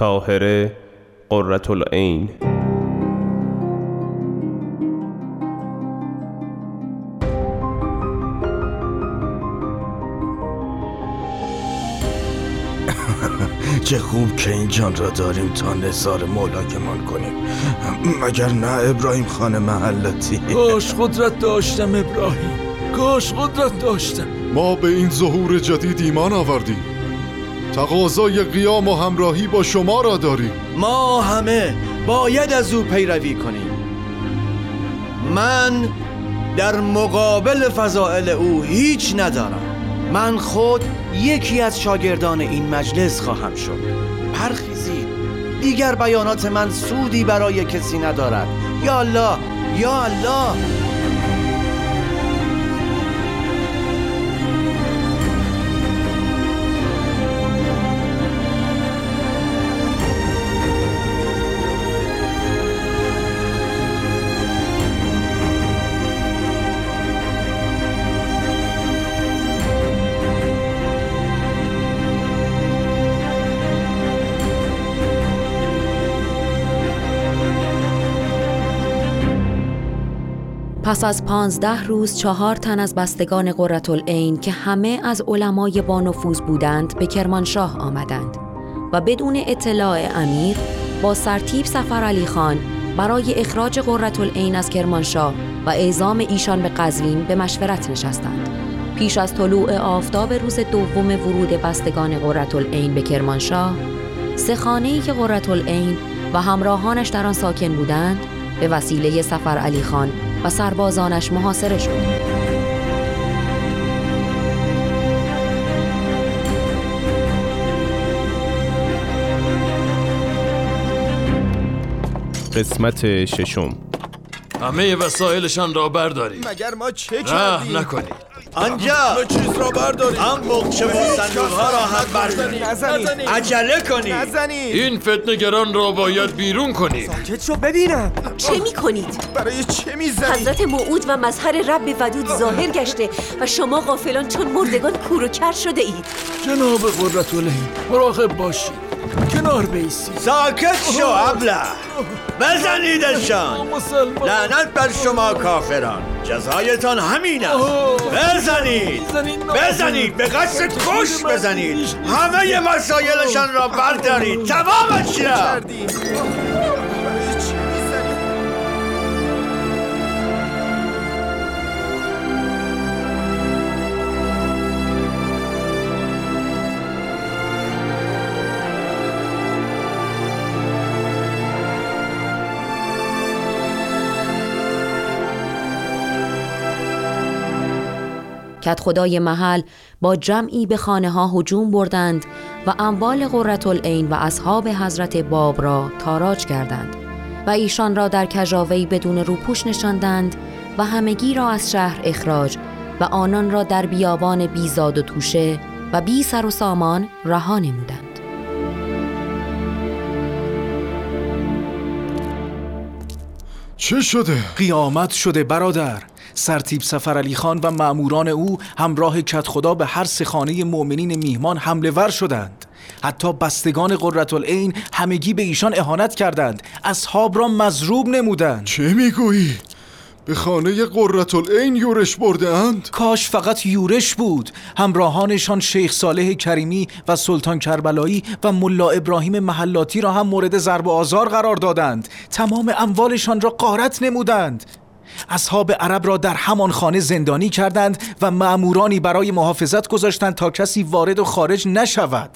تاهره قررت العین. چه خوب که این جان را داریم تا نظار مولاکمان کنیم. مگر نه ابراهیم خان محلاتی کاش قدرت داشتم ابراهیم. کاش قدرت داشتم. ما به این ظهور جدید ایمان آوردیم. تقاضای قیام و همراهی با شما را داریم. ما همه باید از او پیروی کنیم. من در مقابل فضائل او هیچ ندارم. من خود یکی از شاگردان این مجلس خواهم شد. برخیزید. دیگر بیانات من سودی برای کسی ندارد. یا الله یا الله. پس از پانزده روز چهار تن از بستگان العین که همه از علمای با نفوذ بودند به کرمانشاه آمدند و بدون اطلاع امیر با سرتیب سفر علی خان برای اخراج قررت العین از کرمانشاه و اعزام ایشان به قزوین به مشورت نشستند. پیش از طلوع آفتاب روز دوم ورود بستگان العین به کرمانشاه، سه خانه‌ای که قررت العین و همراهانش در آن ساکن بودند، به وسیله سفر علی خان و سربازانش محاصره شد. قسمت ششم. همه وسایلشان را بردارید. مگر ما چه کردیم؟ نکنید. آنجا! چیز را برداریم آن بخچه و صندوق ها را هم بردارید. نزنید. عجله کنید. نزنید. این فتنگران را باید بیرون کنید. ساکت شو ببینم. چه می کنید؟ برای چه می‌زنید؟ حضرت موعود و مظهر رب ودود ظاهر گشته و شما غافلان چون مردگان کور و کر شده اید. جناب قدرت الهی مراقب باشید. کنار بیسید ساکت شو ابله. بزنیدشان. لعنت بر شما کافران. جزایتان همین است. بزنید. بزنید. به قصد کش بزنید. همه مسایلشان را بردارید. تمامش را کت خدای محل با جمعی به خانه ها هجوم بردند و اموال قررت العین و اصحاب حضرت باب را تاراج کردند و ایشان را در کجاوهی بدون روپوش نشاندند و همگی را از شهر اخراج و آنان را در بیابان بیزاد و توشه و بی سر و سامان رها نمودند چه شده؟ قیامت شده برادر سرتیب سفر علی خان و معموران او همراه کت خدا به هر سه خانه مؤمنین میهمان حمله ور شدند. حتی بستگان قررت العین همگی به ایشان اهانت کردند. اصحاب را مضروب نمودند. چه می‌گویی؟ به خانه قررت العین یورش برده اند؟ کاش فقط یورش بود. همراهانشان شیخ صالح کریمی و سلطان کربلایی و ملا ابراهیم محلاتی را هم مورد ضرب و آزار قرار دادند. تمام اموالشان را غارت نمودند. اصحاب عرب را در همان خانه زندانی کردند و مأمورانی برای محافظت گذاشتند تا کسی وارد و خارج نشود.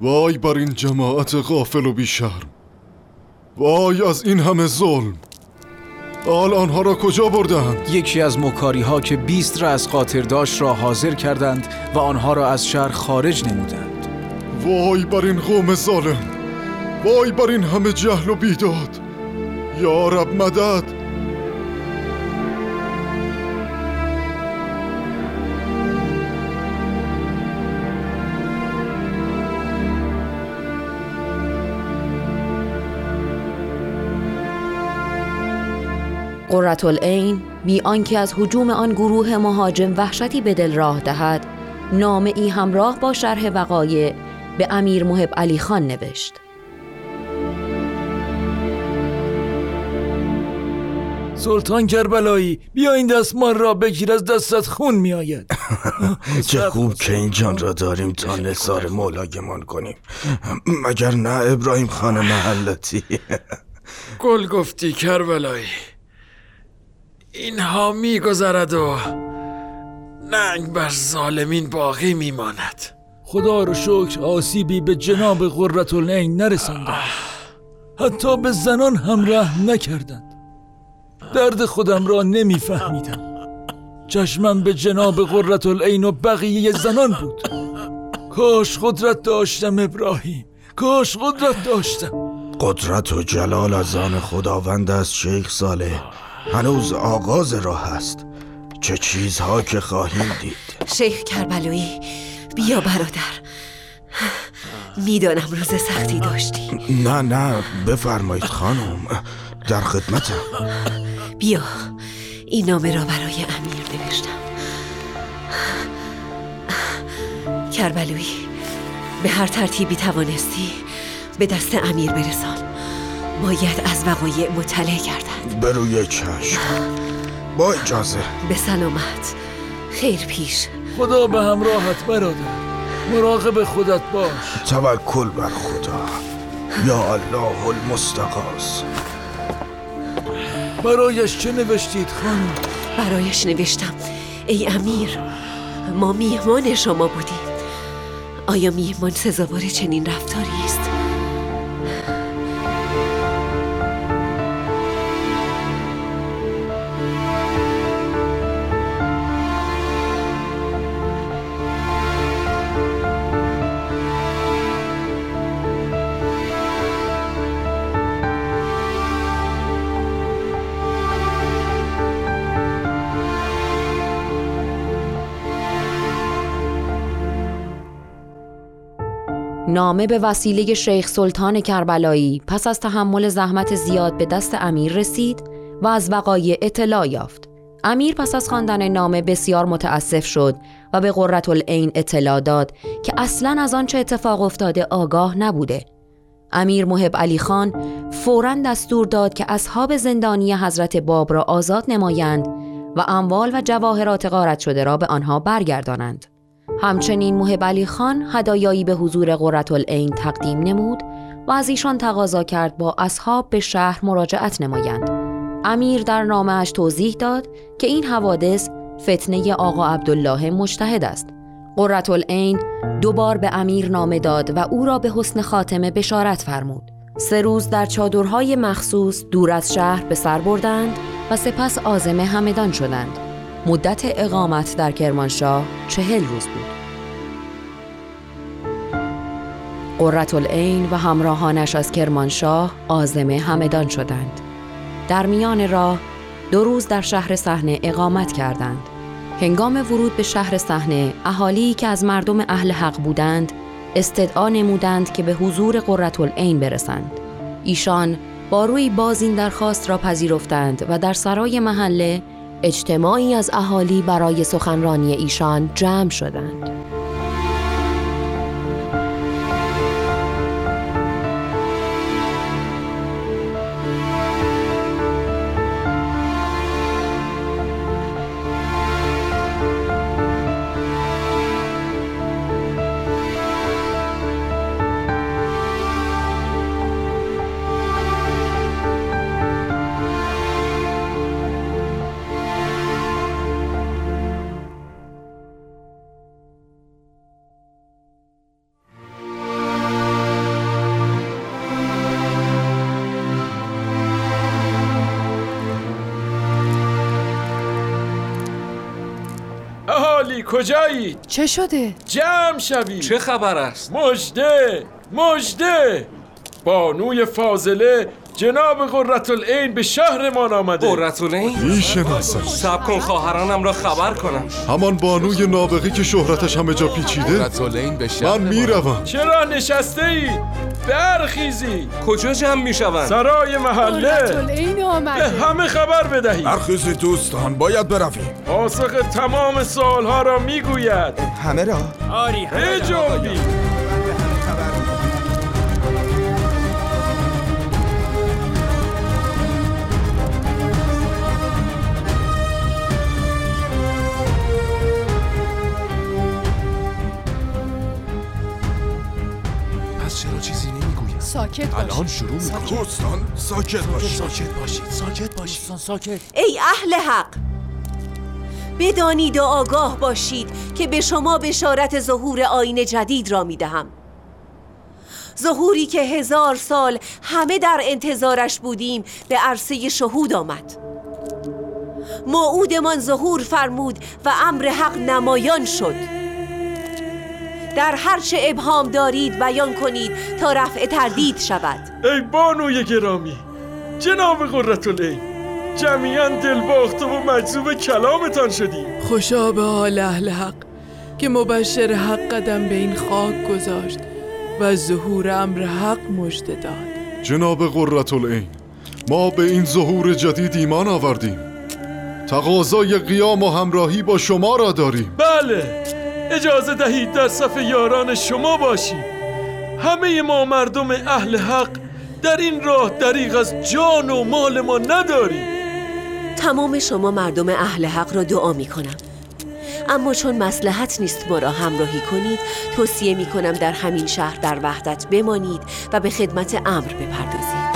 وای بر این جماعت غافل و بیشرم. وای از این همه ظلم. آل آنها را کجا بردند؟ یکی از مکاری ها که بیست را از قاطرداش را حاضر کردند و آنها را از شهر خارج نمودند. وای بر این قوم ظالم. وای بر این همه جهل و بیداد. یا رب مدد. قرتالعین بی آنکه از حجوم آن گروه مهاجم وحشتی به دل راه دهد نام ای همراه با شرح وقایع به امیر محب علی خان نوشت. سلطان کربلایی بیا این دستمان را بگیر از دستت خون می آید چه خوب که این جان را داریم تا نصار مولاگمان کنیم. مگر نه ابراهیم خان محلتی؟ گل گفتی کربلایی. اینها میگذرد و ننگ بر ظالمین باقی میماند. خدا رو شکر آسیبی به جناب قررت العین نرساندند. حتی به زنان هم رحم نکردند. درد خودم را نمیفهمیدم. چشمم به جناب قررت العین و بقیه زنان بود. کاش قدرت داشتم ابراهیم. کاش قدرت داشتم. قدرت و جلال از آن خداوند است شیخ صالح. هنوز آغاز راه است. چه چیزها که خواهیم دید. شیخ کربلایی بیا برادر. می‌دانم روز سختی داشتی. نه نه بفرمایید خانم. در خدمتم. بیا این نامه را برای امیر نوشتم. کربلوی به هر ترتیبی توانستی به دست امیر برسان. باید از وقایع مطلع گردند به روی چشم. با اجازه. به سلامت. خیر پیش. خدا به همراهت برادر. مراقب خودت باش. توکل بر خدا. یا الله المستقاس. برایش چه نوشتید خانم؟ برایش نوشتم. ای امیر ما میهمان شما بودیم. آیا میهمان سزاوار چنین رفتاری؟ نامه به وسیله شیخ سلطان کربلایی پس از تحمل زحمت زیاد به دست امیر رسید و از وقایع اطلاع یافت. امیر پس از خواندن نامه بسیار متاسف شد و به قررت العین اطلاع داد که اصلا از آنچه اتفاق افتاده آگاه نبوده. امیر محب علی خان فورا دستور داد که اصحاب زندانی حضرت باب را آزاد نمایند و اموال و جواهرات غارت شده را به آنها برگردانند. همچنین محب خان هدایایی به حضور قررت العین تقدیم نمود و از ایشان تقاضا کرد با اصحاب به شهر مراجعت نمایند. امیر در نامهش توضیح داد که این حوادث فتنه آقا عبدالله مجتهد است. قررت العین دو بار به امیر نامه داد و او را به حسن خاتمه بشارت فرمود. سه روز در چادرهای مخصوص دور از شهر به سر بردند و سپس آزم همدان شدند. مدت اقامت در کرمانشاه چهل روز بود. قررت العین و همراهانش از کرمانشاه آزم همدان شدند. در میان راه دو روز در شهر صحنه اقامت کردند. هنگام ورود به شهر صحنه اهالی که از مردم اهل حق بودند استدعا نمودند که به حضور قررت العین برسند. ایشان با روی باز این درخواست را پذیرفتند و در سرای محله اجتماعی از اهالی برای سخنرانی ایشان جمع شدند. کجایی؟ چه شده؟ جمع شوید چه خبر است؟ مجده مجده بانوی فاضله جناب قررت العین به شهرمان آمده. قررت العین؟ می‌شناسم. سب کن خواهرانم را خبر کنم. همان بانوی نابغی که شهرتش همه جا پیچیده. من می‌روم. چرا نشسته اید؟ برخیزی. کجا جمع می‌شوند؟ سرای محله. به آمده. همه خبر بدهید. برخیزید دوستان باید برویم. پاسخ تمام سوالها را می‌گوید. همه را؟ بجنبید. پس ساکت باش الان شروع می‌کنه دوستان ساکت باشید. ساکت باشید. ساکت باشید. دوستان ساکت. ای اهل حق بدانید و آگاه باشید که به شما بشارت ظهور آین جدید را می دهم ظهوری که هزار سال همه در انتظارش بودیم به عرصه شهود آمد. موعودمان ظهور فرمود و امر حق نمایان شد. در هر چه ابهام دارید بیان کنید تا رفع تردید شود. ای بانوی گرامی جناب قرتالعین جمیعا دلباخته و مجذوب کلامتان شدیم. خوشا به حال اهل حق که مبشر حق قدم به این خاک گذاشت و ظهور امر حق مژده داد. جناب قرتالعین ما به این ظهور جدید ایمان آوردیم. تقاضای قیام و همراهی با شما را داریم. بله اجازه دهید در صف یاران شما باشیم. همه ما مردم اهل حق در این راه دریغ از جان و مال ما نداریم. تمام شما مردم اهل حق را دعا می کنم. اما چون مسلحت نیست ما را همراهی کنید توصیه می کنم در همین شهر در وحدت بمانید و به خدمت امر بپردازید.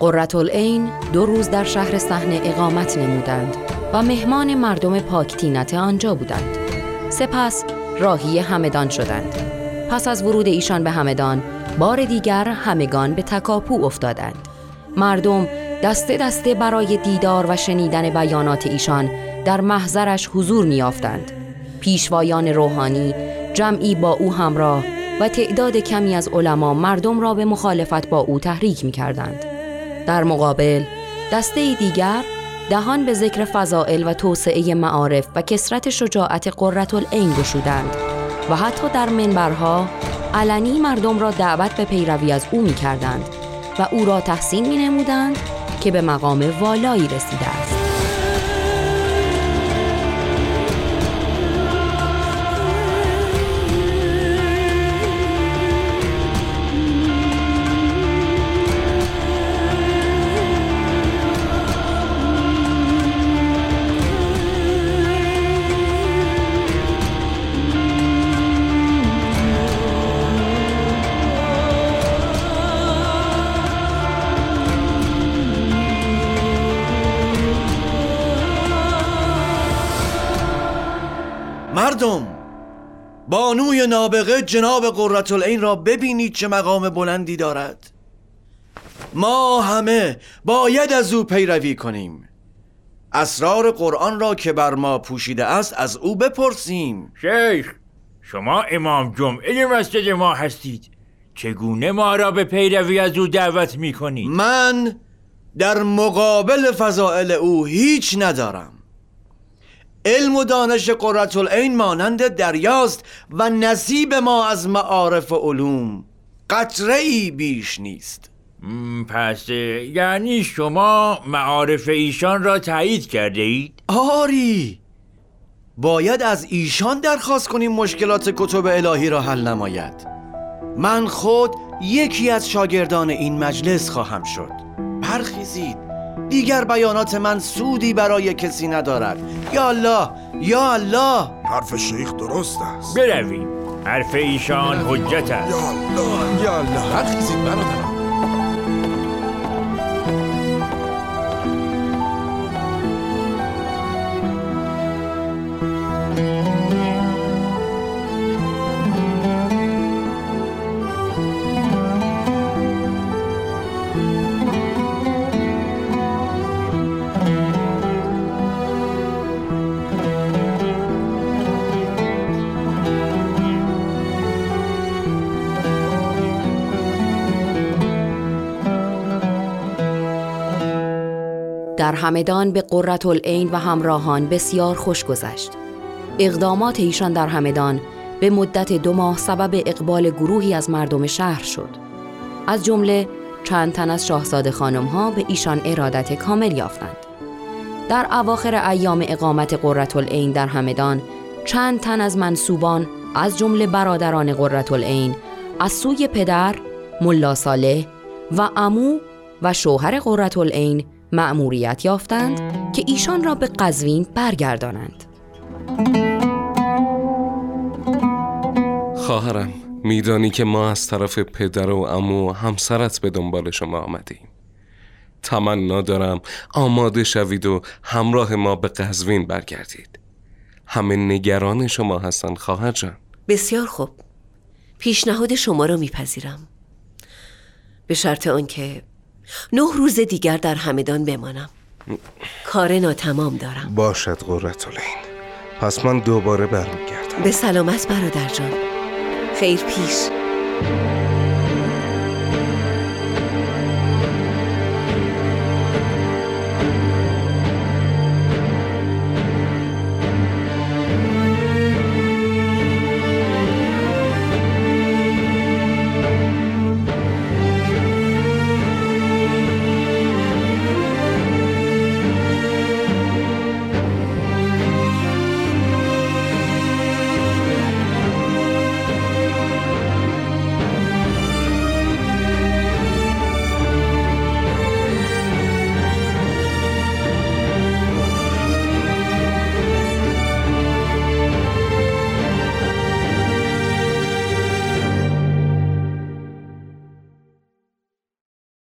قرتالعین دو روز در شهر صحنه اقامت نمودند و مهمان مردم پاکتینت آنجا بودند. سپس راهی همدان شدند. پس از ورود ایشان به همدان بار دیگر همگان به تکاپو افتادند. مردم دسته دسته برای دیدار و شنیدن بیانات ایشان در محضرش حضور میافتند پیشوایان روحانی جمعی با او همراه و تعداد کمی از علما مردم را به مخالفت با او تحریک می کردند. در مقابل دسته دیگر دهان به ذکر فضائل و توسعه معارف و کسرت شجاعت قررت العین گشودند و حتی در منبرها علنی مردم را دعوت به پیروی از او می کردند و او را تحسین می نمودند که به مقام والایی رسیده است. مردم بانوی نابغه جناب قرتالعین را ببینید چه مقام بلندی دارد. ما همه باید از او پیروی کنیم. اسرار قرآن را که بر ما پوشیده است از او بپرسیم. شیخ شما امام جمعه مسجد ما هستید. چگونه ما را به پیروی از او دعوت می کنید؟ من در مقابل فضائل او هیچ ندارم. علم و دانش قرتالعین مانند دریاست و نصیب ما از معارف و علوم قطره ای بیش نیست. پس یعنی شما معارف ایشان را تایید کرده اید؟ آری. باید از ایشان درخواست کنیم مشکلات کتب الهی را حل نماید. من خود یکی از شاگردان این مجلس خواهم شد. برخیزید. دیگر بیانات من سودی برای کسی ندارد. یا الله یا الله. حرف شیخ درست است. برویم. حرف ایشان حجت است. یا الله یا الله. برادرم. در همدان به قررت العین و همراهان بسیار خوش گذشت. اقدامات ایشان در همدان به مدت دو ماه سبب اقبال گروهی از مردم شهر شد. از جمله چند تن از شاهزاده خانم ها به ایشان ارادت کامل یافتند. در اواخر ایام اقامت قررت العین در همدان چند تن از منصوبان از جمله برادران قررت العین از سوی پدر ملا صالح و امو و شوهر قرتالعین مأموریت یافتند که ایشان را به قزوین برگردانند. خواهرم میدانی که ما از طرف پدر و امو و همسرت به دنبال شما آمدیم. تمنا دارم آماده شوید و همراه ما به قزوین برگردید. همه نگران شما هستن خواهر جان. بسیار خوب. پیشنهاد شما را میپذیرم. به شرط آنکه نه روز دیگر در همدان بمانم. کار ناتمام دارم. باشد قرتالعین پس من دوباره برمیگردم. به سلامت برادر جان. خیر پیش.